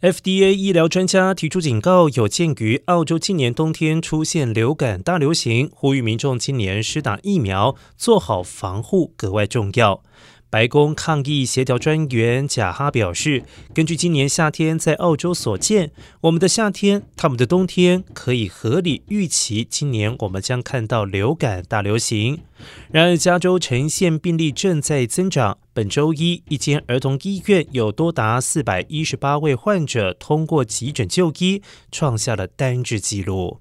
FDA 医疗专家提出警告，有鉴于澳洲今年冬天出现流感大流行，呼吁民众今年施打疫苗，做好防护格外重要。白宫抗疫协调专员贾哈表示，根据今年夏天在澳洲所见，我们的夏天，他们的冬天，可以合理预期今年我们将看到流感大流行。然而，加州呈现病例正在增长。本周一，一间儿童医院有多达四百一十八位患者通过急诊就医，创下了单日纪录。